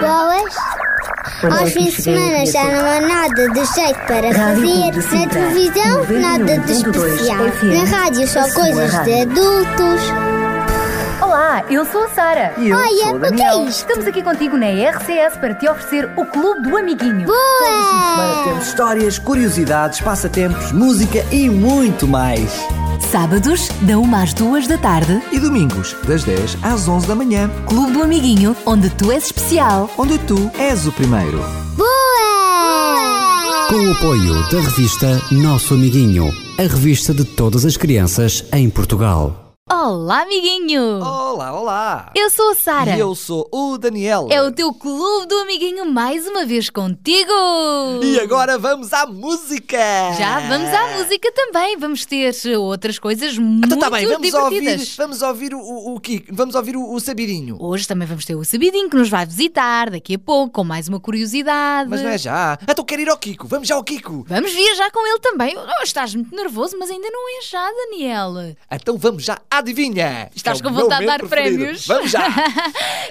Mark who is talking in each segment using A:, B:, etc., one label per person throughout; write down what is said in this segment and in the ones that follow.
A: Boas. Aos fins de semana já não há nada de jeito para fazer. Na televisão, nada de especial. Na rádio, só coisas de adultos.
B: Olá, eu sou a Sara.
C: E eu
A: Olha,
C: sou o
A: que é isto?
B: Estamos aqui contigo na RCS para te oferecer o Clube do Amiguinho.
C: Semana
A: Boa!
C: temos histórias, curiosidades, passatempos, música e muito mais.
D: Sábados, da 1 às 2 da tarde,
C: E domingos, das 10 às 11 da manhã,
D: Clube do Amiguinho, onde tu és especial.
C: onde tu és o primeiro.
A: Boa!
E: Com o apoio da revista Nosso Amiguinho, a revista de todas as crianças em Portugal.
B: Olá, amiguinho.
C: Olá, olá!
B: Eu sou a Sara.
C: E eu sou o Daniel.
B: É o teu Clube do Amiguinho mais uma vez contigo.
C: E agora vamos à música!
B: Já vamos à música também. Vamos ter outras coisas muito
C: Então tá bem, vamos ouvir,
B: divertidas.
C: vamos ouvir o, o, Kiko, vamos ouvir o, o Sabirinho.
B: Hoje também vamos ter o Sabidinho que nos vai visitar daqui a pouco com mais uma curiosidade.
C: Mas não é já. Então quero ir ao Kiko, vamos já ao Kiko.
B: Vamos viajar com ele também. Oh, estás muito nervoso, mas ainda não é já, Daniel.
C: Então vamos já à adivinha.
B: Estás
C: é
B: com vontade de dar
C: preferido.
B: prémios?
C: Vamos já.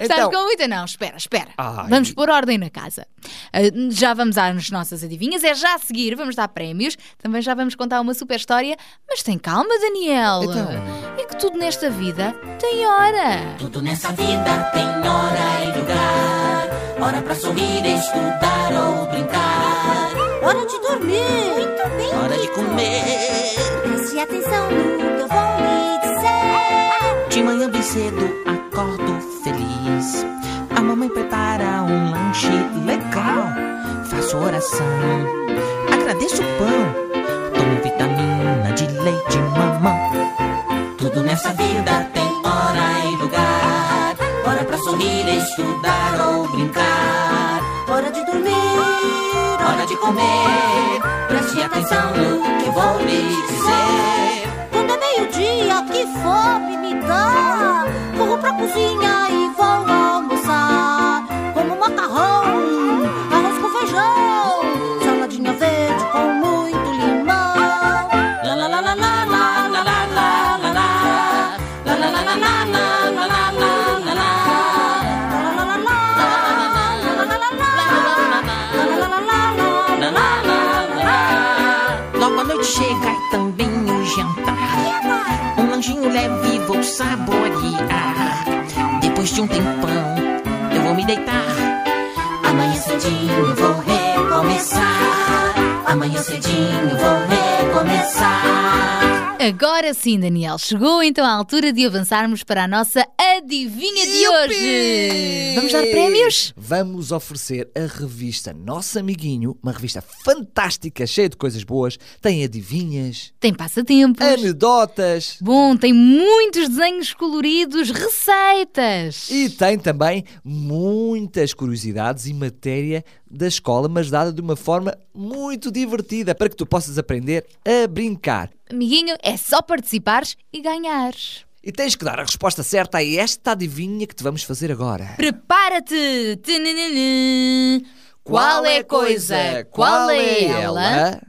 B: Estás
C: Então-
B: com muita? Não, espera, espera.
C: Ai.
B: Vamos pôr ordem na casa. Ah, já vamos às nossas adivinhas, é já a seguir, vamos dar prémios. Também já vamos contar uma super história. Mas tem calma, Daniel.
C: Então?
B: É que tudo nesta vida tem hora.
F: Tudo nessa vida tem hora e lugar. Hora pra sorrir, estudar ou brincar.
A: Hora de dormir. Muito bem.
F: Hora de comer.
A: Preste atenção no que eu vou lhe dizer.
F: De manhã bem cedo acordo feliz. A mamãe prepara um lanche legal. Faço oração, agradeço o pão. Tomo vitamina de leite mamão. Tudo nessa vida tem hora e lugar. Hora pra sorrir, estudar ou brincar.
A: Hora de dormir.
F: Hora de comer. Preste atenção no que vou lhe dizer.
A: Meio-dia, que fome me dá. Corro pra cozinha e vou almoçar.
F: Leve vou saborear. Depois de um tempão, eu vou me deitar. Amanhã cedinho vou recomeçar. Amanhã cedinho vou recomeçar.
B: Agora sim, Daniel, chegou então a altura de avançarmos para a nossa adivinha de hoje. Vamos dar prémios?
C: Vamos oferecer a revista Nosso Amiguinho, uma revista fantástica, cheia de coisas boas. Tem adivinhas,
B: Tem passatempos.
C: anedotas
B: Bom, tem muitos desenhos coloridos, receitas.
C: e tem também muitas curiosidades e matéria da escola, mas dada de uma forma muito divertida para que tu possas aprender a brincar.
B: Amiguinho, é só participares e ganhares.
C: E tens que dar a resposta certa a esta adivinha que te vamos fazer agora.
B: Prepara-te! Qual é a coisa? Qual é ela?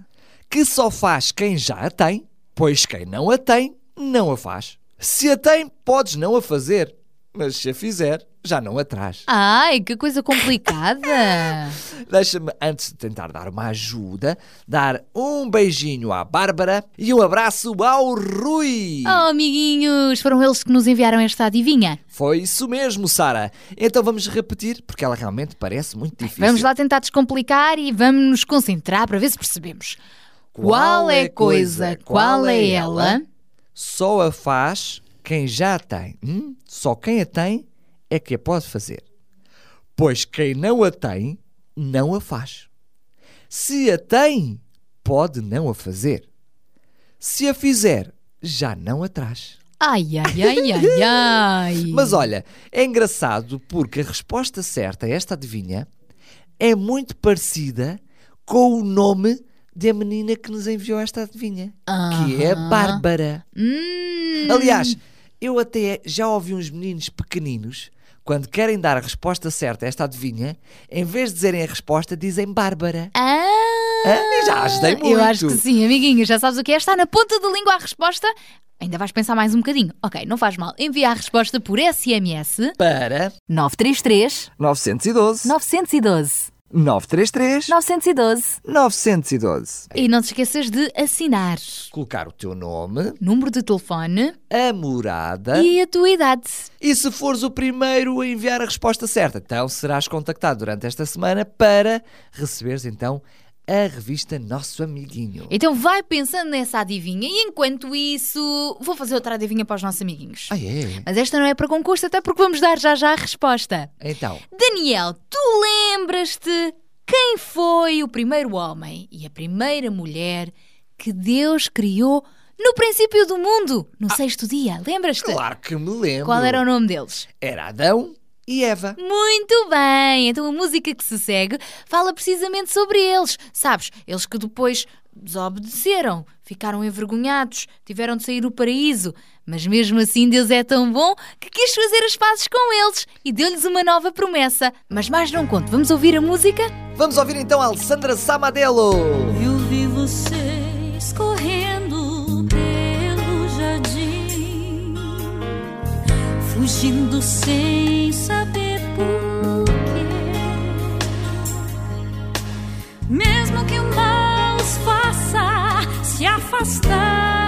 C: Que só faz quem já a tem, pois quem não a tem, não a faz. Se a tem, podes não a fazer, mas se a fizer, já não a traz.
B: Ai, que coisa complicada!
C: Deixa-me, antes de tentar dar uma ajuda, dar um beijinho à Bárbara e um abraço ao Rui.
B: Oh, amiguinhos, foram eles que nos enviaram esta adivinha.
C: Foi isso mesmo, Sara. Então vamos repetir, porque ela realmente parece muito difícil.
B: Vamos lá tentar descomplicar e vamos nos concentrar para ver se percebemos. Qual é a coisa? Qual é ela?
C: Só a faz quem já a tem. Hum? Só quem a tem é que a pode fazer. Pois quem não a tem, não a faz. Se a tem, pode não a fazer. Se a fizer, já não a traz.
B: Ai, ai, ai, ai, ai.
C: Mas olha, é engraçado porque a resposta certa a esta adivinha é muito parecida com o nome da menina que nos enviou esta adivinha, que é a Bárbara.
B: Hum,
C: Aliás, eu até já ouvi uns meninos pequeninos, quando querem dar a resposta certa a esta adivinha, em vez de dizerem a resposta, dizem Bárbara.
B: Ah,
C: Ah, já ajudei muito.
B: Eu acho que sim, amiguinho. Já sabes o que é? Está na ponta da língua a resposta. Ainda vais pensar mais um bocadinho. Ok, não faz mal. Envia a resposta por SMS.
C: Para
D: 933
C: 912
D: 912
C: 933
D: 912
C: 912.
B: E não te esqueças de assinar.
C: Colocar o teu nome,
B: Número de telefone
C: a morada
B: e a tua idade.
C: e se fores o primeiro a enviar a resposta certa, então serás contactado durante esta semana para receberes então a revista Nosso Amiguinho.
B: Então vai pensando nessa adivinha e enquanto isso vou fazer outra adivinha para os nossos amiguinhos.
C: Ah, é?
B: Mas esta não é para concurso, até porque vamos dar já já a resposta.
C: Então,
B: Daniel, tu lembras-te quem foi o primeiro homem e a primeira mulher que Deus criou no princípio do mundo, no sexto dia? Lembras-te?
C: claro que me lembro.
B: Qual era o nome deles?
C: Era Adão e Eva.
B: Muito bem! Então a música que se segue fala precisamente sobre eles. Sabes, eles que depois desobedeceram, ficaram envergonhados, tiveram de sair do paraíso. Mas mesmo assim Deus é tão bom que quis fazer as pazes com eles e deu-lhes uma nova promessa. Mas mais não conto, vamos ouvir a música?
C: Vamos ouvir então a Alessandra Samadelo.
G: Eu vi vocês correndo fugindo sem saber porquê. Mesmo que o mal os faça se afastarem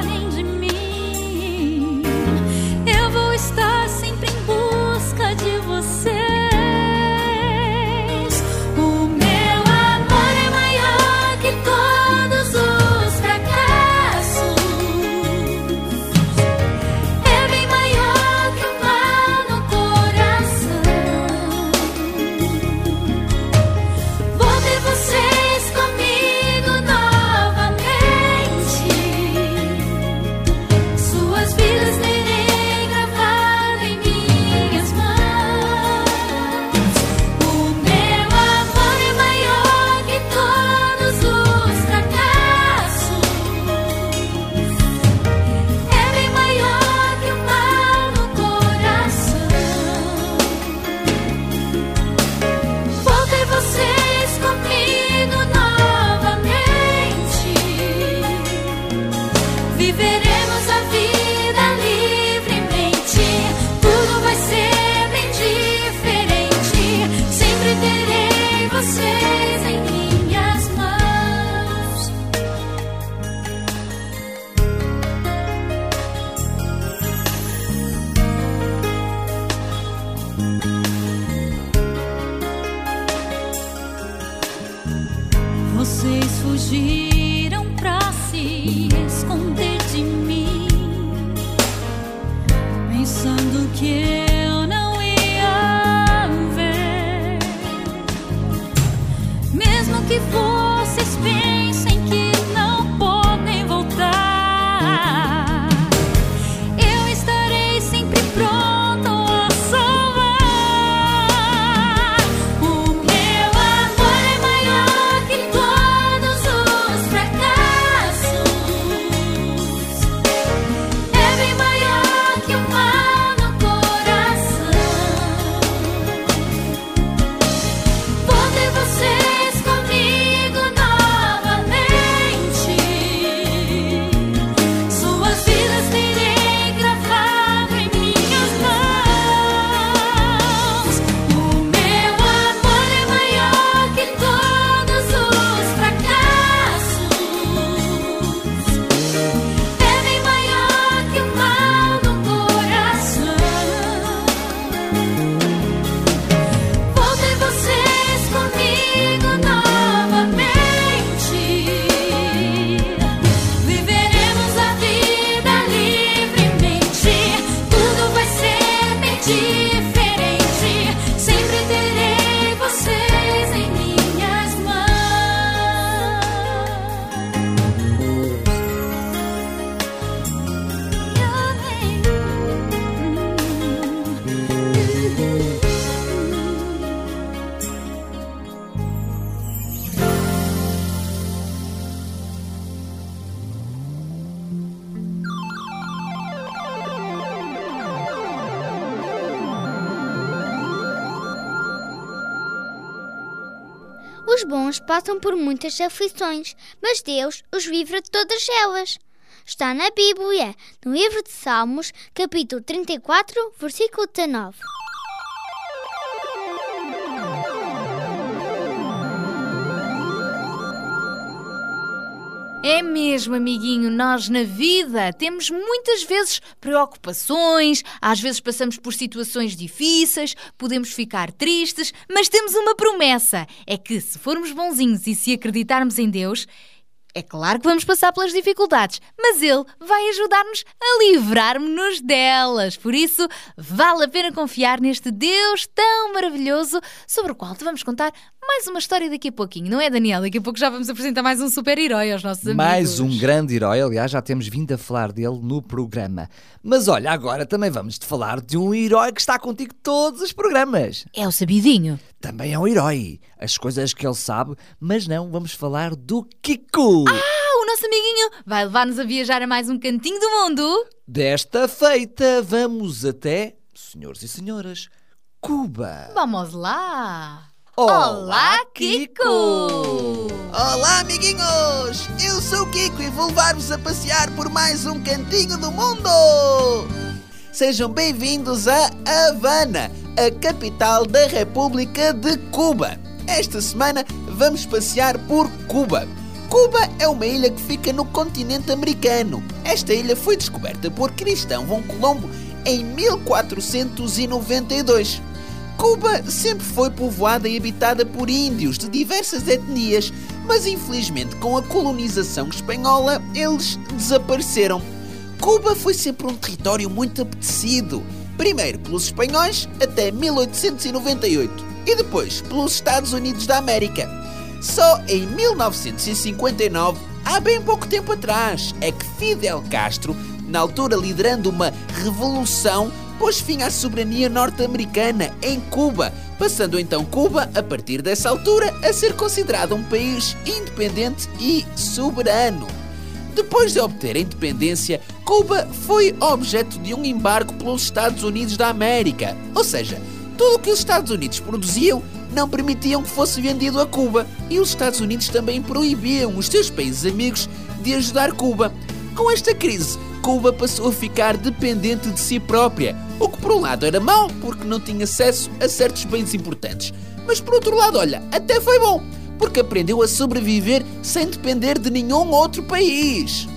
H: muitas aflições, mas Deus os livra de todas elas. Está na Bíblia, no livro de Salmos, capítulo 34, versículo 19.
B: É mesmo, amiguinho, nós na vida temos muitas vezes preocupações, às vezes passamos por situações difíceis, podemos ficar tristes, mas temos uma promessa: é que se formos bonzinhos e se acreditarmos em Deus, é claro que vamos passar pelas dificuldades, mas Ele vai ajudar-nos a livrar-nos delas. Por isso, vale a pena confiar neste Deus tão maravilhoso sobre o qual te vamos contar mais uma história daqui a pouquinho, não é, Daniel? Daqui a pouco já vamos apresentar mais um super-herói aos nossos amigos.
C: Mais um grande herói, aliás, já temos vindo a falar dele no programa. Mas olha, agora também vamos te falar de um herói que está contigo todos os programas.
B: É o Sabidinho.
C: Também é um herói. As coisas que ele sabe, mas não, vamos falar do Kiko.
B: Ah, o nosso amiguinho vai levar-nos a viajar a mais um cantinho do mundo.
C: Desta feita, vamos até, senhores e senhoras, Cuba.
B: Vamos lá.
C: Olá,
B: Kiko!
I: Olá, amiguinhos! Eu sou o Kiko e vou levar-vos a passear por mais um cantinho do mundo! Sejam bem-vindos a Havana, a capital da República de Cuba. Esta semana vamos passear por Cuba. Cuba é uma ilha que fica no continente americano. Esta ilha foi descoberta por Cristão Colombo em 1492. Cuba sempre foi povoada e habitada por índios de diversas etnias, mas infelizmente com a colonização espanhola eles desapareceram. Cuba foi sempre um território muito apetecido, primeiro pelos espanhóis até 1898 e depois pelos Estados Unidos da América. Só em 1959, há bem pouco tempo atrás, é que Fidel Castro, na altura liderando uma revolução, pôs fim à soberania norte-americana em Cuba, passando então Cuba, a partir dessa altura, a ser considerado um país independente e soberano. Depois de obter a independência, Cuba foi objeto de um embargo pelos Estados Unidos da América, ou seja, tudo o que os Estados Unidos produziam não permitiam que fosse vendido a Cuba, e os Estados Unidos também proibiam os seus países amigos de ajudar Cuba. Com esta crise, Cuba passou a ficar dependente de si própria, o que por um lado era mau, porque não tinha acesso a certos bens importantes, mas por outro lado, olha, até foi bom, porque aprendeu a sobreviver sem depender de nenhum outro país.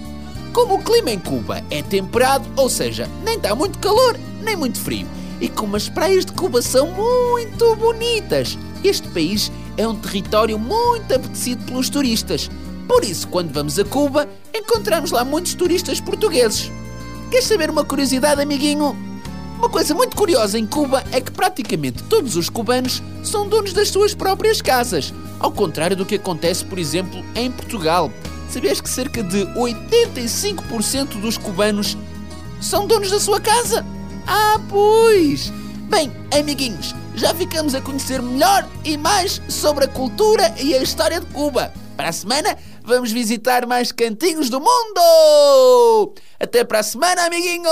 I: Como o clima em Cuba é temperado, ou seja, nem está muito calor, nem muito frio, e como as praias de Cuba são muito bonitas, este país é um território muito apetecido pelos turistas. Por isso, quando vamos a Cuba, encontramos lá muitos turistas portugueses. Queres saber uma curiosidade, amiguinho? Uma coisa muito curiosa em Cuba é que praticamente todos os cubanos são donos das suas próprias casas, ao contrário do que acontece, por exemplo, em Portugal. Sabias que cerca de 85% dos cubanos são donos da sua casa? Ah, pois! Bem, amiguinhos, já ficamos a conhecer melhor e mais sobre a cultura e a história de Cuba. Para a semana, vamos visitar mais cantinhos do mundo! Até para a semana, amiguinhos!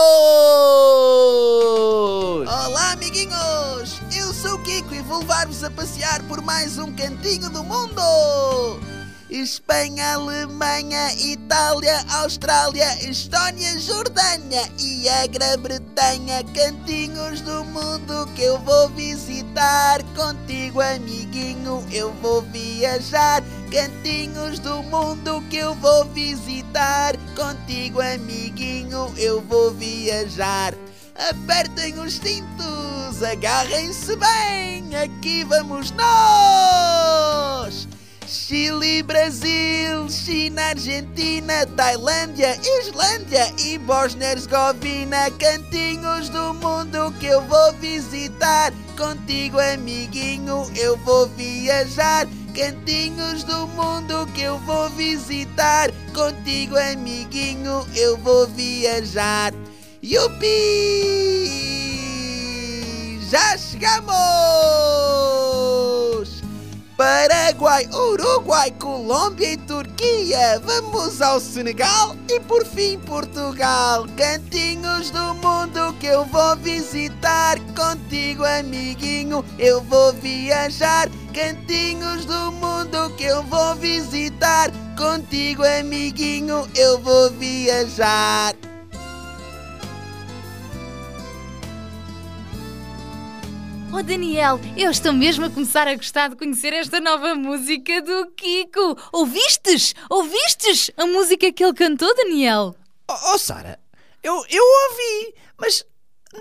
I: Olá, amiguinhos! Eu sou o Kiko e vou levar-vos a passear por mais um cantinho do mundo! Espanha, Alemanha, Itália, Austrália, Estónia, Jordânia e a Grã-Bretanha, cantinhos do mundo que eu vou visitar. Contigo, amiguinho, eu vou viajar. Cantinhos do mundo que eu vou visitar. Contigo, amiguinho, eu vou viajar. Apertem os cintos, agarrem-se bem, aqui vamos nós! Chile, Brasil, China, Argentina, Tailândia, Islândia e Bósnia-Herzegovina, cantinhos do mundo que eu vou visitar. Contigo, amiguinho, eu vou viajar. Cantinhos do mundo que eu vou visitar. Contigo, amiguinho, eu vou viajar. Yupi! Já chegamos! Paraguai, Uruguai, Colômbia e Turquia. Vamos ao Senegal e por fim Portugal. Cantinhos do mundo que eu vou visitar. Contigo, amiguinho, eu vou viajar. Cantinhos do mundo que eu vou visitar. Contigo, amiguinho, eu vou viajar.
B: Oh Daniel, eu estou mesmo a começar a gostar de conhecer esta nova música do Kiko. Ouvistes? Ouvistes a música que ele cantou, Daniel?
C: Oh, oh Sara, eu, eu ouvi, mas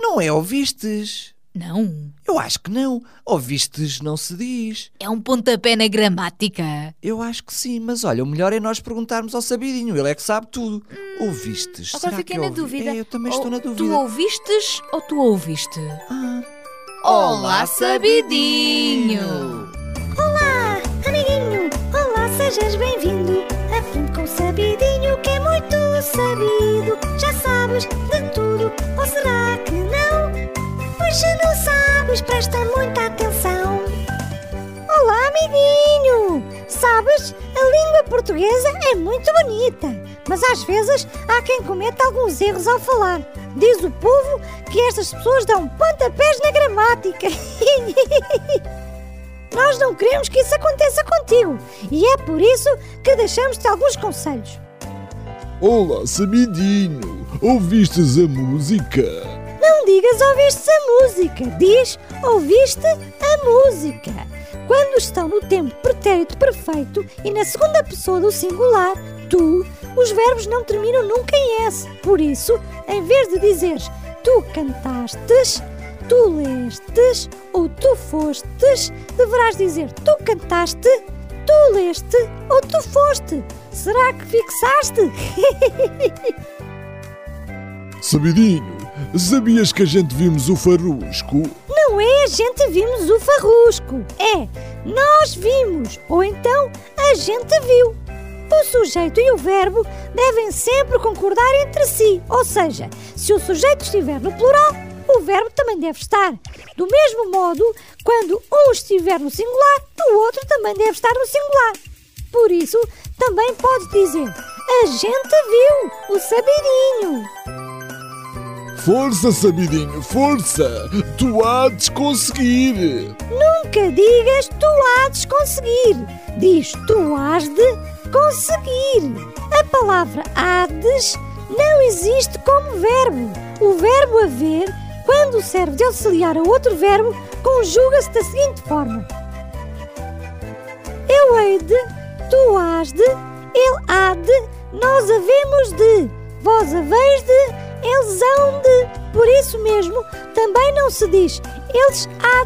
C: não é ouvistes.
B: Não.
C: Eu acho que não. Ouvistes não se diz.
B: É um pontapé na gramática.
C: Eu acho que sim, mas olha, o melhor é nós perguntarmos ao Sabidinho, ele é que sabe tudo. ouvistes?
B: Agora
C: Será
B: fiquei
C: que
B: na
C: ouvi?
B: dúvida.
C: É, eu também
B: Ou
C: estou na
B: Tu
C: dúvida.
B: ouvistes ou tu ouviste?
C: Ah.
B: Olá, Sabidinho!
A: Olá, amiguinho! Olá, sejas bem-vindo! Aprende com o sabidinho que é muito sabido. Já sabes de tudo, ou será que não? Pois se não sabes, presta muita atenção. Olá, amiguinho! Sabes, a língua portuguesa é muito bonita, mas às vezes há quem cometa alguns erros ao falar. Diz o povo que estas pessoas dão pontapés na gramática. Nós não queremos que isso aconteça contigo e é por isso que deixamos-te alguns conselhos.
J: Olá, Sabidinho! Ouvistes a música?
A: Não digas ouviste a música, diz ouviste a música. Quando estão no tempo pretérito perfeito e na segunda pessoa do singular, tu, os verbos não terminam nunca em S. Por isso, em vez de dizeres tu cantastes, tu lestes ou tu fostes, deverás dizer tu cantaste, tu leste ou tu foste. Será que fixaste?
J: Sabidinho, sabias que a gente vimos o farrusco?
A: Não é a gente vimos o farrusco, é nós vimos, ou então a gente viu. O sujeito e o verbo devem sempre concordar entre si, ou seja, se o sujeito estiver no plural, o verbo também deve estar. Do mesmo modo, quando um estiver no singular, o outro também deve estar no singular. Por isso, também pode dizer: A gente viu o sabidinho.
J: Força, Sabidinho, força! Tu hás conseguir!
A: Nunca digas tu hás conseguir. Diz tu hás de conseguir. A palavra hades não existe como verbo. O verbo haver, quando serve de auxiliar a outro verbo, conjuga-se da seguinte forma: Eu hei de, tu hás de, ele há de, nós havemos de, vós haveis de, eles hão de. Por isso mesmo, também não se diz eles há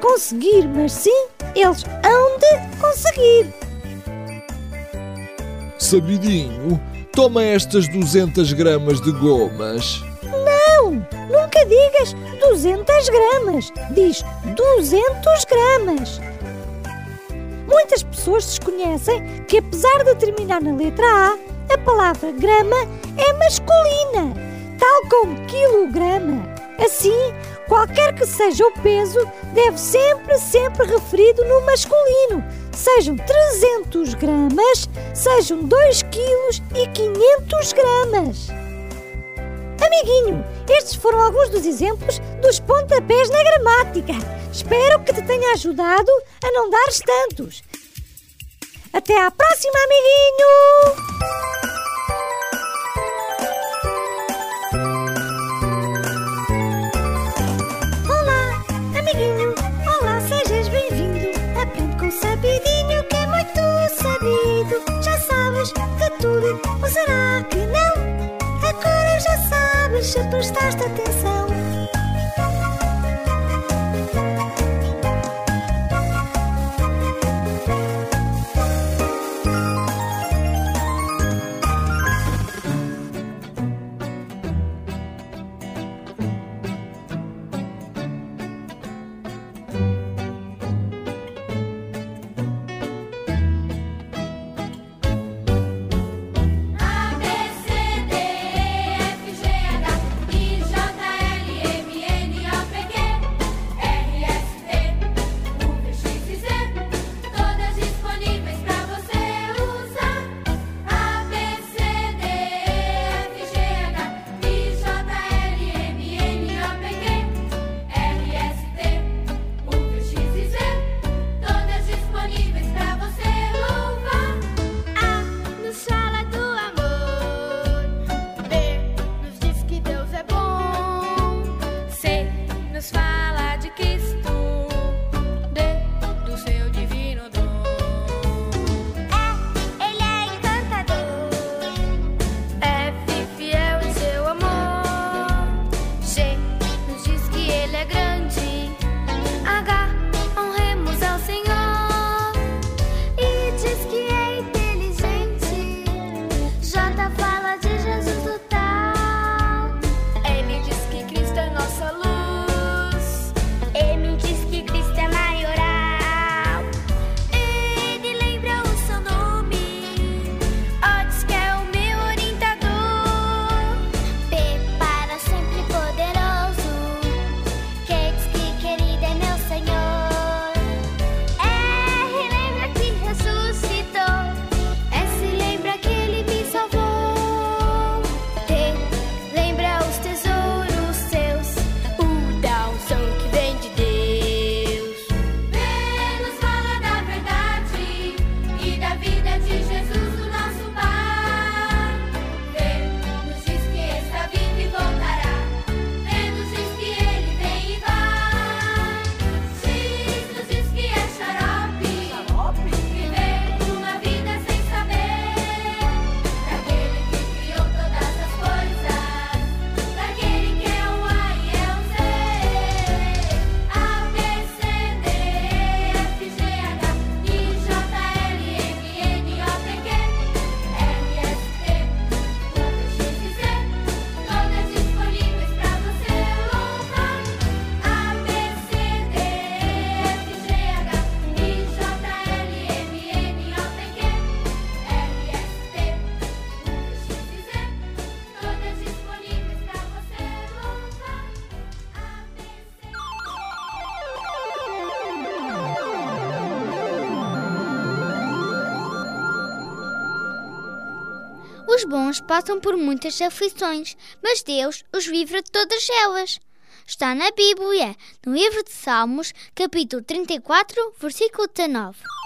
A: conseguir, mas sim eles hão de conseguir.
J: Sabidinho, toma estas 200 gramas de gomas.
A: Não, nunca digas 200 gramas, diz 200 gramas. Muitas pessoas desconhecem que, apesar de terminar na letra A, a palavra grama é masculina, tal como quilograma. Assim, qualquer que seja o peso, deve sempre, sempre referido no masculino. Sejam 300 gramas, sejam 2 quilos e 500 gramas. Amiguinho, estes foram alguns dos exemplos dos pontapés na gramática. Espero que te tenha ajudado a não dares tantos. Até à próxima, amiguinho! Prestaste atenção.
K: Passam por muitas aflições, mas Deus os livra de todas elas. Está na Bíblia, no livro de Salmos, capítulo 34, versículo 19.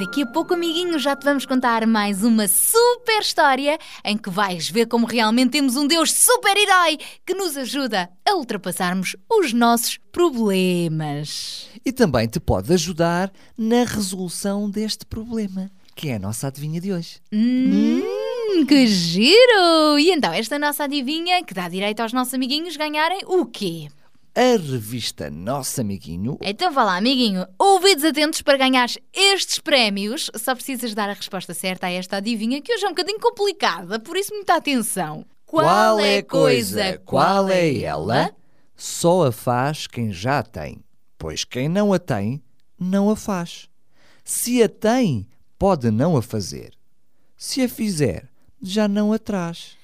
B: Daqui a pouco, amiguinho, já te vamos contar mais uma super história em que vais ver como realmente temos um Deus super-herói que nos ajuda a ultrapassarmos os nossos problemas.
C: E também te pode ajudar na resolução deste problema, que é a nossa adivinha de hoje.
B: Hum, que giro! E então, esta nossa adivinha que dá direito aos nossos amiguinhos ganharem o quê?
C: A revista Nosso Amiguinho
B: Então vá lá, amiguinho. Ouvidos atentos para ganhares estes prémios. Só precisas dar a resposta certa a esta adivinha, que hoje é um bocadinho complicada, por isso muita atenção.
C: Qual é a coisa, qual é ela? Só a faz quem já a tem, pois quem não a tem, não a faz. Se a tem, pode não a fazer. Se a fizer, já não a traz.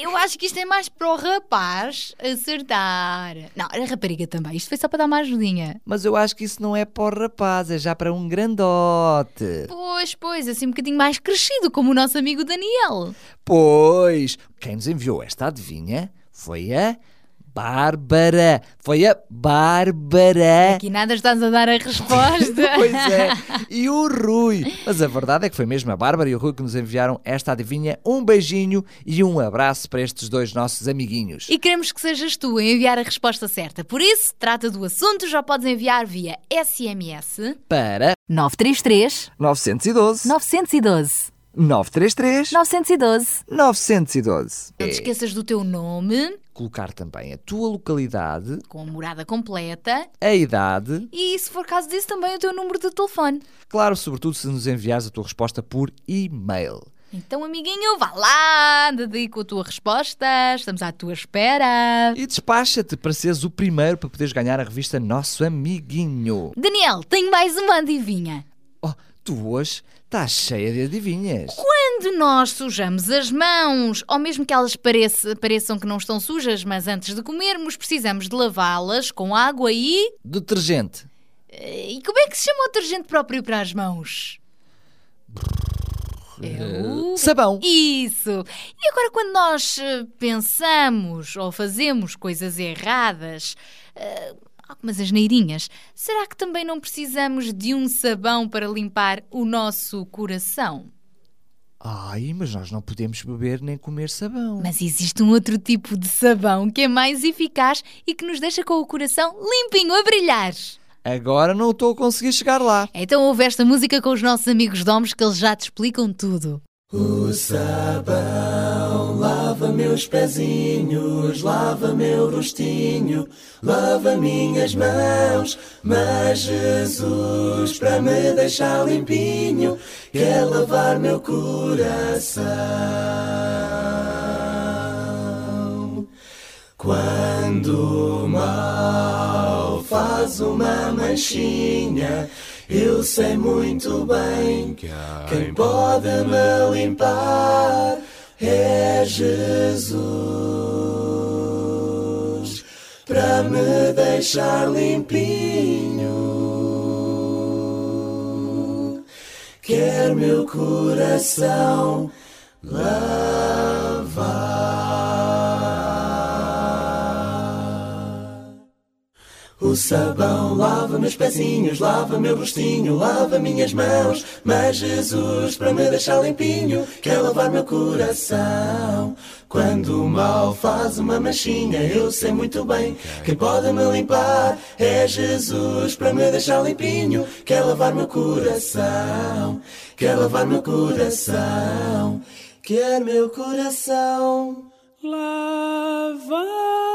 B: Eu acho que isto é mais para o rapaz acertar. Não, a rapariga também. Isto foi só para dar uma ajudinha.
C: Mas eu acho que isso não é para o rapaz, é já para um grandote.
B: Pois, pois, assim um bocadinho mais crescido, como o nosso amigo Daniel.
C: Pois, quem nos enviou esta adivinha foi a Bárbara. Foi a Bárbara.
B: Aqui nada estás a dar a resposta.
C: Pois é. E o Rui. Mas a verdade é que foi mesmo a Bárbara e o Rui que nos enviaram esta adivinha. Um beijinho e um abraço para estes dois nossos amiguinhos.
B: E queremos que sejas tu a enviar a resposta certa. Por isso, trata do assunto, já podes enviar via SMS.
C: Para
L: 933
C: 912
L: 912
C: 933
L: 912
C: 912.
B: Não te esqueças do teu nome,
C: Colocar também a tua localidade,
B: com a morada completa
C: a idade,
B: e, se for caso disso, também o teu número de telefone.
C: claro, sobretudo se nos enviares a tua resposta por e-mail.
B: Então, amiguinho, vá lá, dedica a tua resposta, estamos à tua espera.
C: E despacha-te para seres o primeiro para poderes ganhar a revista Nosso Amiguinho.
B: Daniel, tenho mais uma adivinha.
C: Tu hoje estás cheia de adivinhas.
B: Quando nós sujamos as mãos, ou mesmo que elas pareça- pareçam que não estão sujas, mas antes de comermos precisamos de lavá-las com água e.
C: Detergente.
B: E como é que se chama o detergente próprio para as mãos? É o...
C: Sabão.
B: Isso! E agora, quando nós eh, pensamos ou fazemos coisas erradas, eh, algumas asneirinhas, será que também não precisamos de um sabão para limpar o nosso coração?
C: Ai, mas nós não podemos beber nem comer sabão.
B: Mas existe um outro tipo de sabão que é mais eficaz e que nos deixa com o coração limpinho a brilhar.
C: Agora não estou a conseguir chegar lá.
B: Então ouve esta música com os nossos amigos Domos que eles já te explicam tudo.
M: O sabão lava meus pezinhos, lava meu rostinho, lava minhas mãos. Mas Jesus, para me deixar limpinho, quer lavar meu coração. Quando o mal faz uma manchinha, eu sei muito bem quem pode me limpar é Jesus para me deixar limpinho. Quer meu coração lavar. O sabão lava meus pezinhos, lava meu rostinho, lava minhas mãos. Mas Jesus, para me deixar limpinho, quer lavar meu coração. Quando o mal faz uma manchinha, eu sei muito bem quem pode me limpar é Jesus, para me deixar limpinho, quer lavar meu coração, quer lavar meu coração, quer meu coração lavar.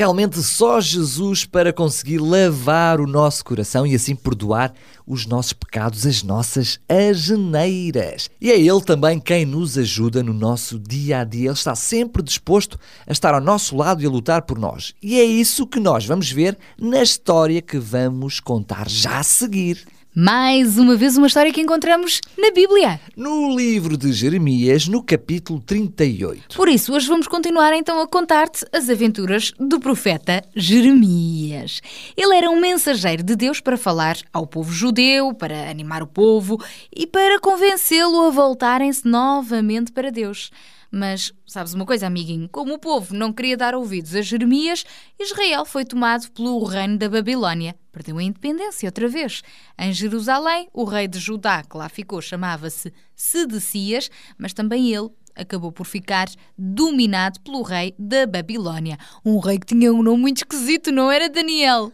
C: Realmente só Jesus para conseguir lavar o nosso coração e assim perdoar os nossos pecados, as nossas ageneiras. E é Ele também quem nos ajuda no nosso dia a dia. Ele está sempre disposto a estar ao nosso lado e a lutar por nós. E é isso que nós vamos ver na história que vamos contar já a seguir.
B: Mais uma vez, uma história que encontramos na Bíblia.
C: No livro de Jeremias, no capítulo 38.
B: Por isso, hoje vamos continuar então a contar-te as aventuras do profeta Jeremias. Ele era um mensageiro de Deus para falar ao povo judeu, para animar o povo e para convencê-lo a voltarem-se novamente para Deus. Mas sabes uma coisa, amiguinho? Como o povo não queria dar ouvidos a Jeremias, Israel foi tomado pelo reino da Babilónia. Perdeu a independência outra vez. Em Jerusalém, o rei de Judá, que lá ficou, chamava-se Sedecias, mas também ele acabou por ficar dominado pelo rei da Babilónia. Um rei que tinha um nome muito esquisito, não era Daniel?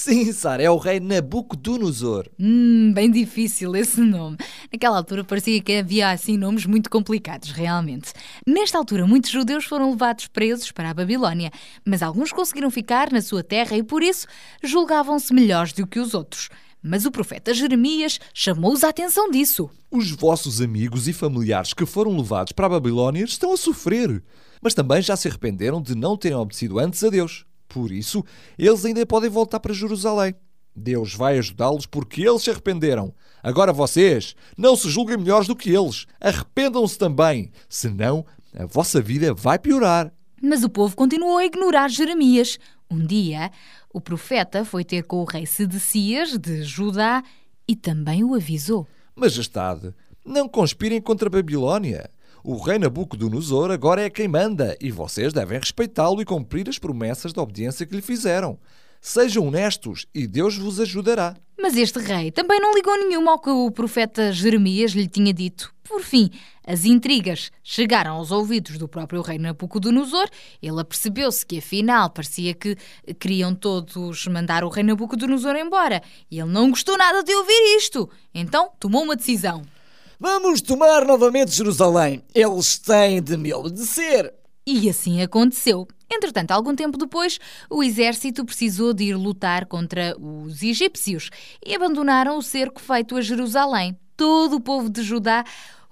C: Sim, Sara, é o rei Nabucodonosor.
B: Hum, bem difícil esse nome. Naquela altura parecia que havia assim nomes muito complicados, realmente. Nesta altura, muitos judeus foram levados presos para a Babilónia, mas alguns conseguiram ficar na sua terra e por isso julgavam-se melhores do que os outros. Mas o profeta Jeremias chamou-os a atenção disso.
J: Os vossos amigos e familiares que foram levados para a Babilónia estão a sofrer, mas também já se arrependeram de não terem obedecido antes a Deus. Por isso, eles ainda podem voltar para Jerusalém. Deus vai ajudá-los porque eles se arrependeram. Agora vocês, não se julguem melhores do que eles. Arrependam-se também, senão a vossa vida vai piorar.
B: Mas o povo continuou a ignorar Jeremias. Um dia, o profeta foi ter com o rei Sedecias de Judá e também o avisou.
J: Majestade, não conspirem contra a Babilónia. O rei Nabucodonosor agora é quem manda e vocês devem respeitá-lo e cumprir as promessas de obediência que lhe fizeram. Sejam honestos e Deus vos ajudará.
B: Mas este rei também não ligou nenhuma ao que o profeta Jeremias lhe tinha dito. Por fim, as intrigas chegaram aos ouvidos do próprio rei Nabucodonosor. Ele apercebeu-se que, afinal, parecia que queriam todos mandar o rei Nabucodonosor embora. E ele não gostou nada de ouvir isto. Então, tomou uma decisão.
N: Vamos tomar novamente Jerusalém. Eles têm de me obedecer.
B: E assim aconteceu. Entretanto, algum tempo depois, o exército precisou de ir lutar contra os egípcios e abandonaram o cerco feito a Jerusalém. Todo o povo de Judá,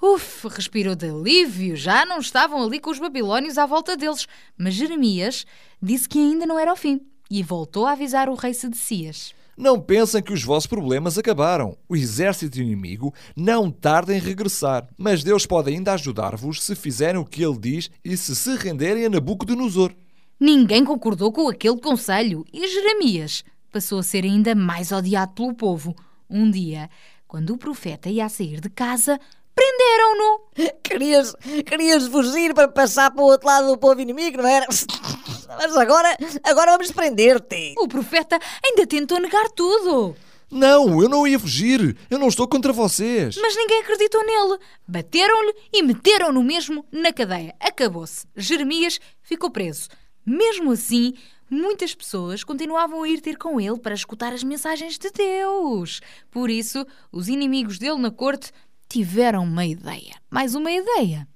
B: uf, respirou de alívio, já não estavam ali com os babilónios à volta deles. Mas Jeremias disse que ainda não era o fim e voltou a avisar o rei Sedecias.
J: Não pensem que os vossos problemas acabaram. O exército inimigo não tarda em regressar, mas Deus pode ainda ajudar-vos se fizerem o que ele diz e se se renderem a Nabucodonosor.
B: Ninguém concordou com aquele conselho e Jeremias passou a ser ainda mais odiado pelo povo. Um dia, quando o profeta ia sair de casa, prenderam-no.
N: Querias, querias fugir para passar para o outro lado do povo inimigo, não era? Mas agora, agora vamos prender-te.
B: O profeta ainda tentou negar tudo.
J: Não, eu não ia fugir. Eu não estou contra vocês.
B: Mas ninguém acreditou nele. Bateram-lhe e meteram-no mesmo na cadeia. Acabou-se. Jeremias ficou preso. Mesmo assim, muitas pessoas continuavam a ir ter com ele para escutar as mensagens de Deus. Por isso, os inimigos dele na corte tiveram uma ideia. Mais uma ideia.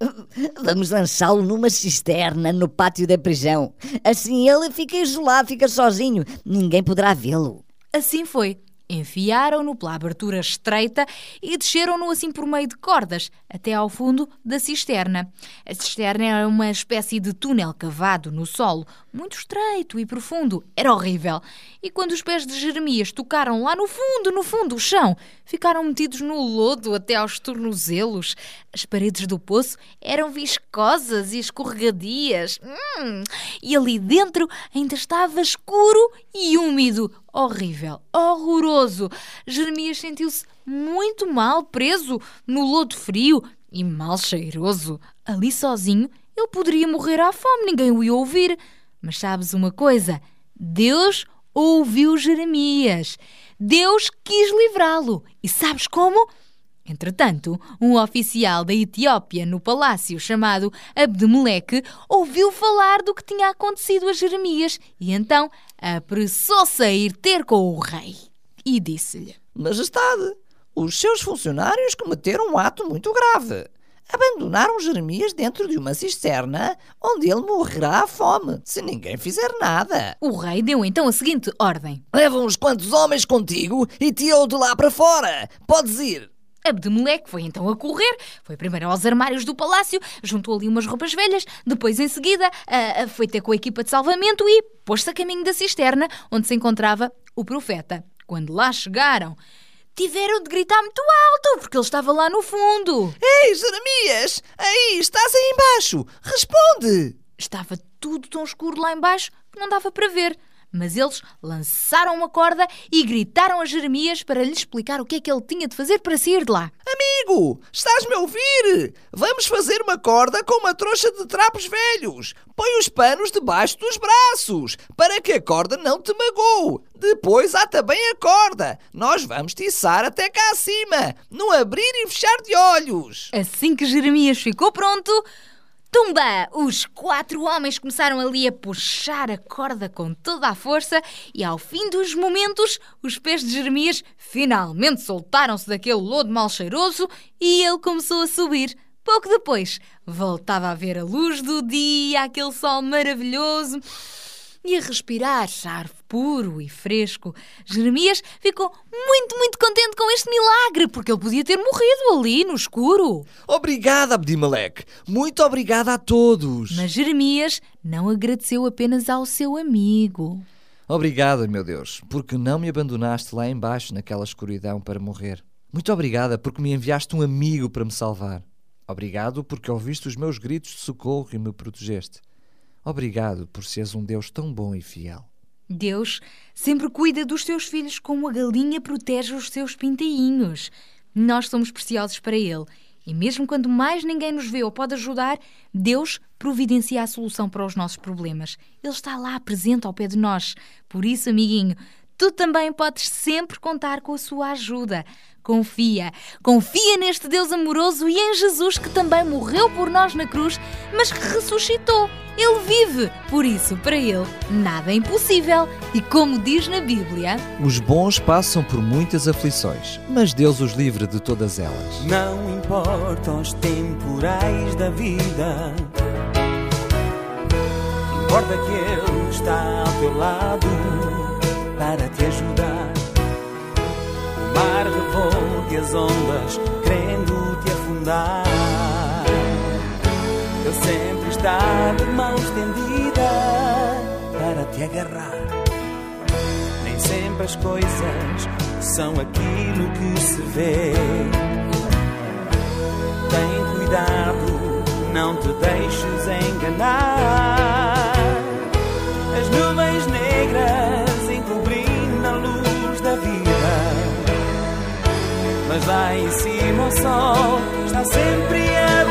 N: Vamos lançá-lo numa cisterna no pátio da prisão. Assim ele fica isolado, fica sozinho. Ninguém poderá vê-lo.
B: Assim foi. Enfiaram-no pela abertura estreita e desceram-no assim por meio de cordas, até ao fundo da cisterna. A cisterna era uma espécie de túnel cavado no solo, muito estreito e profundo. Era horrível. E quando os pés de Jeremias tocaram lá no fundo, no fundo, o chão, ficaram metidos no lodo até aos tornozelos. As paredes do poço eram viscosas e escorregadias. Hum, e ali dentro ainda estava escuro e úmido. Horrível, horroroso. Jeremias sentiu-se muito mal, preso no lodo frio e mal cheiroso. Ali sozinho, ele poderia morrer à fome, ninguém o ia ouvir. Mas sabes uma coisa? Deus ouviu Jeremias. Deus quis livrá-lo. E sabes como? Entretanto, um oficial da Etiópia no palácio chamado Abdemeleque ouviu falar do que tinha acontecido a Jeremias e então apressou-se a ir ter com o rei e disse-lhe:
N: Majestade, os seus funcionários cometeram um ato muito grave. Abandonaram Jeremias dentro de uma cisterna onde ele morrerá à fome, se ninguém fizer nada.
B: O rei deu então a seguinte ordem:
N: Leva uns quantos homens contigo e tirou de lá para fora. Podes ir.
B: Abdemeleque foi então a correr, foi primeiro aos armários do palácio, juntou ali umas roupas velhas, depois em seguida uh, foi ter com a equipa de salvamento e pôs-se a caminho da cisterna onde se encontrava o profeta. Quando lá chegaram, tiveram de gritar muito alto, porque ele estava lá no fundo.
N: Ei, Jeremias! Aí, estás aí embaixo! Responde!
B: Estava tudo tão escuro lá embaixo que não dava para ver. Mas eles lançaram uma corda e gritaram a Jeremias para lhe explicar o que é que ele tinha de fazer para sair de lá.
N: Amigo, estás-me a ouvir? Vamos fazer uma corda com uma trouxa de trapos velhos. Põe os panos debaixo dos braços, para que a corda não te magoe. Depois há também a corda. Nós vamos tiçar até cá acima, no abrir e fechar de olhos.
B: Assim que Jeremias ficou pronto, Tumba! Os quatro homens começaram ali a puxar a corda com toda a força e, ao fim dos momentos, os pés de Jeremias finalmente soltaram-se daquele lodo mal cheiroso e ele começou a subir. Pouco depois, voltava a ver a luz do dia, aquele sol maravilhoso e a respirar ar puro e fresco. Jeremias ficou muito, muito contente com este milagre, porque ele podia ter morrido ali no escuro.
C: Obrigado, Abdimelec. Muito obrigado a todos.
B: Mas Jeremias não agradeceu apenas ao seu amigo.
C: Obrigado, meu Deus, porque não me abandonaste lá embaixo naquela escuridão para morrer. Muito obrigada porque me enviaste um amigo para me salvar. Obrigado porque ouviste os meus gritos de socorro e me protegeste. Obrigado por seres um Deus tão bom e fiel.
B: Deus sempre cuida dos seus filhos como a galinha protege os seus pintainhos. Nós somos preciosos para Ele. E mesmo quando mais ninguém nos vê ou pode ajudar, Deus providencia a solução para os nossos problemas. Ele está lá presente ao pé de nós. Por isso, amiguinho, tu também podes sempre contar com a sua ajuda. Confia, confia neste Deus amoroso e em Jesus que também morreu por nós na cruz, mas que ressuscitou. Ele vive, por isso, para ele, nada é impossível. E como diz na Bíblia,
C: Os bons passam por muitas aflições, mas Deus os livre de todas elas.
O: Não importam os temporais da vida, importa que Ele está ao teu lado para te ajudar. Mar revolve as ondas, querendo te afundar. Ele sempre está de mão estendida para te agarrar. Nem sempre as coisas são aquilo que se vê. Tem cuidado, não te deixes enganar. As nuvens negras Mas lá em cima o sol. Está sempre a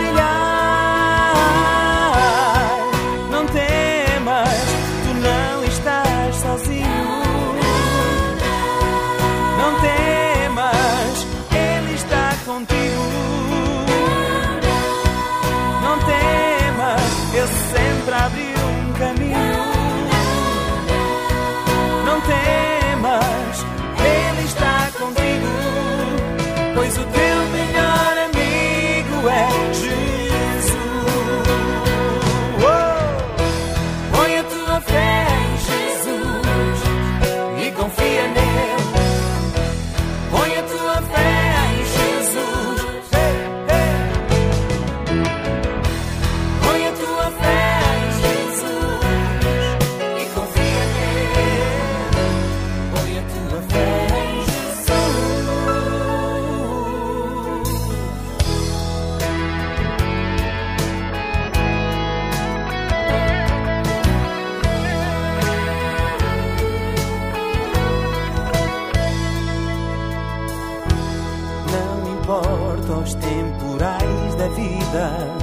O: vida.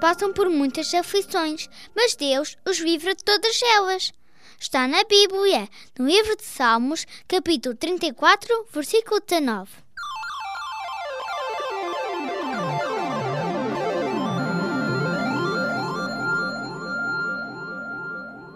H: Passam por muitas aflições, mas Deus os livra de todas elas. Está na Bíblia, no livro de Salmos, capítulo 34, versículo 19.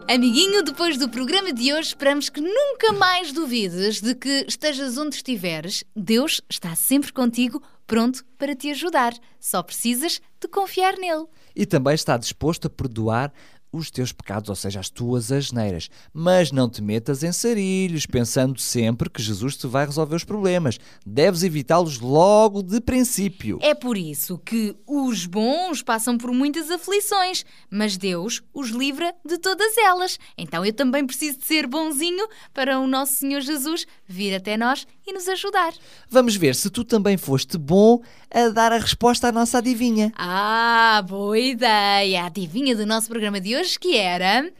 B: Amiguinho, depois do programa de hoje, esperamos que nunca mais duvides de que estejas onde estiveres. Deus está sempre contigo, pronto para te ajudar. Só precisas de confiar nele.
C: E também está disposto a perdoar os teus pecados, ou seja, as tuas asneiras. Mas não te metas em sarilhos, pensando sempre que Jesus te vai resolver os problemas. Deves evitá-los logo de princípio.
B: É por isso que os bons passam por muitas aflições, mas Deus os livra de todas elas. Então eu também preciso de ser bonzinho para o nosso Senhor Jesus vir até nós e nos ajudar.
C: Vamos ver se tu também foste bom a dar a resposta à nossa adivinha.
B: Ah, boa ideia! A adivinha do nosso programa de hoje que era...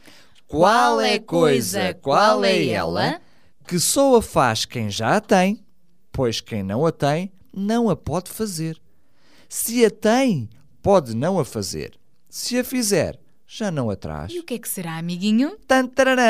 C: Qual é coisa, qual é ela, que só a faz quem já a tem, pois quem não a tem, não a pode fazer. Se a tem, pode não a fazer. Se a fizer, já não a traz.
B: E o que é que será, amiguinho?
C: Tantararã!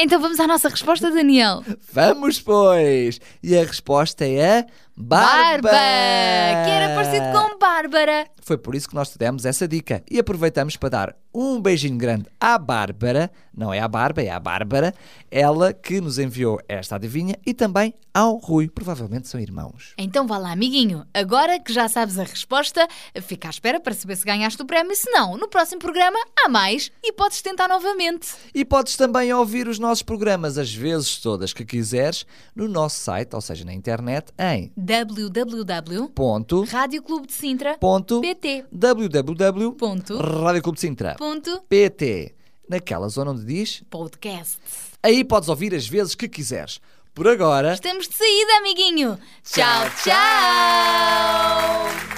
B: Então vamos à nossa resposta, Daniel.
C: Vamos, pois! E a resposta é a Barba!
B: Que era parecido com Bárbara.
C: Foi por isso que nós te demos essa dica. E aproveitamos para dar um beijinho grande à Bárbara, não é à Barba, é à Bárbara, ela que nos enviou esta adivinha, e também ao Rui, provavelmente são irmãos.
B: Então vá lá, amiguinho. Agora que já sabes a resposta, fica à espera para saber se ganhaste o prémio. Se não, no próximo programa há mais e podes tentar novamente.
C: E podes também ouvir os nossos programas as vezes todas que quiseres no nosso site, ou seja, na internet, em
B: www.radioclubedesintra.pt
C: www.radioclubedesintra.pt Naquela zona onde diz
B: podcast.
C: Aí podes ouvir as vezes que quiseres. Por agora,
B: Estamos de saída, amiguinho. Tchau, tchau.
P: Cantarei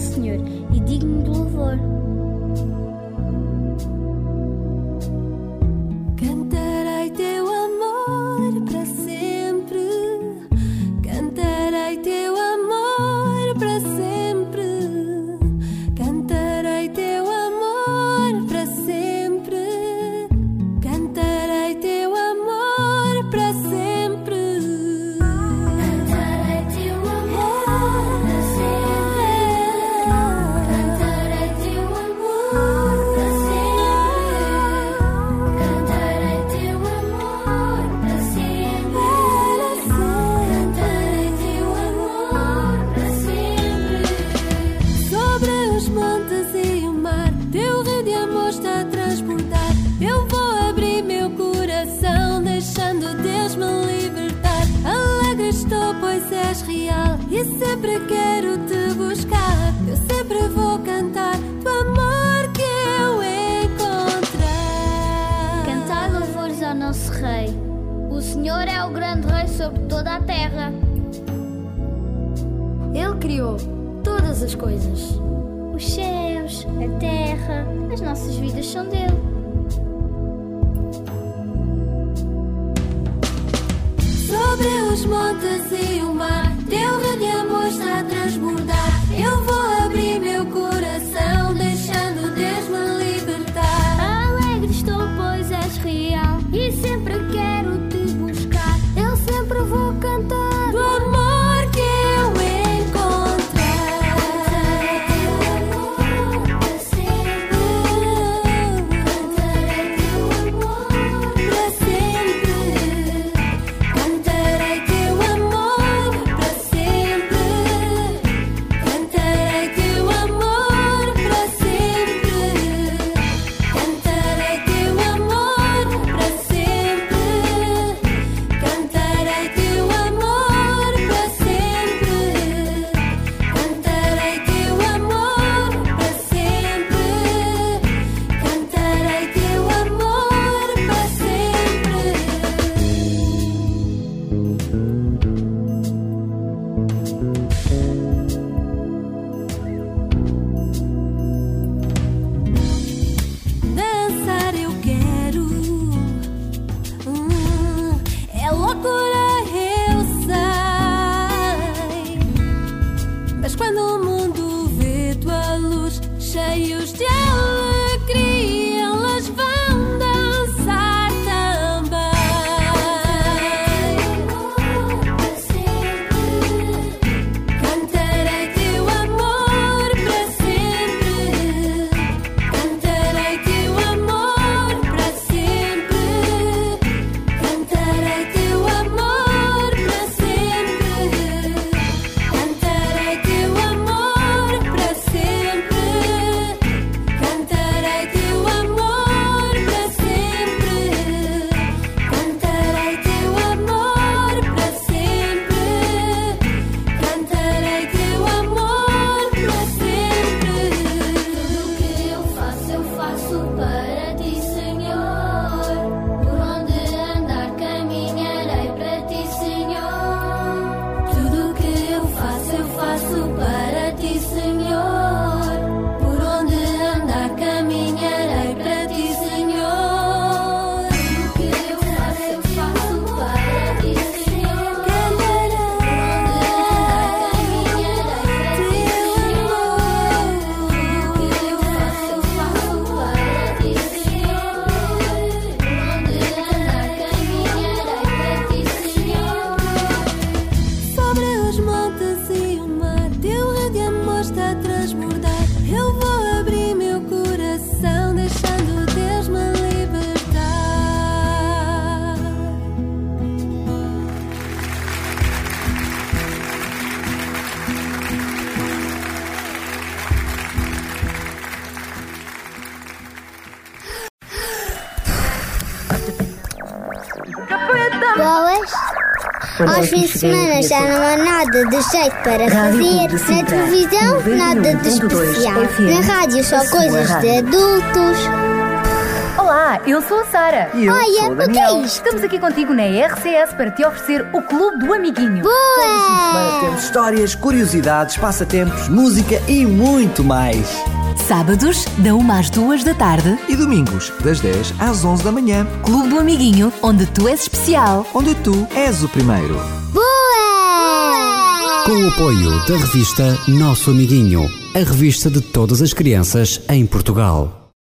H: Senhor e digno de louvor.
Q: sempre quero te buscar. Eu sempre vou cantar do amor que eu encontrar.
H: Cantar louvores ao nosso Rei. O Senhor é o grande Rei sobre toda a terra.
P: Ele criou todas as coisas:
G: os céus, a terra, as nossas vidas são dele.
H: sobre os montes e o mar. nuestra
G: Aos fins de semana já não há nada de jeito para fazer. Na televisão, nada de especial. Na rádio, só coisas de adultos.
B: Olá, eu sou a Sara.
G: E eu Olha, sou o Daniel. que é isto?
B: Estamos aqui contigo na RCS para te oferecer o Clube do Amiguinho.
G: Boa!
C: Temos histórias, curiosidades, passatempos, música e muito mais.
R: Sábados, da 1 às 2 da tarde.
C: E domingos, das 10 às 11 da manhã.
R: Clube do Amiguinho, onde tu és comercial,
C: onde tu és o primeiro. Boa!
G: Boa!
E: Com o apoio da revista Nosso Amiguinho, a revista de todas as crianças em Portugal.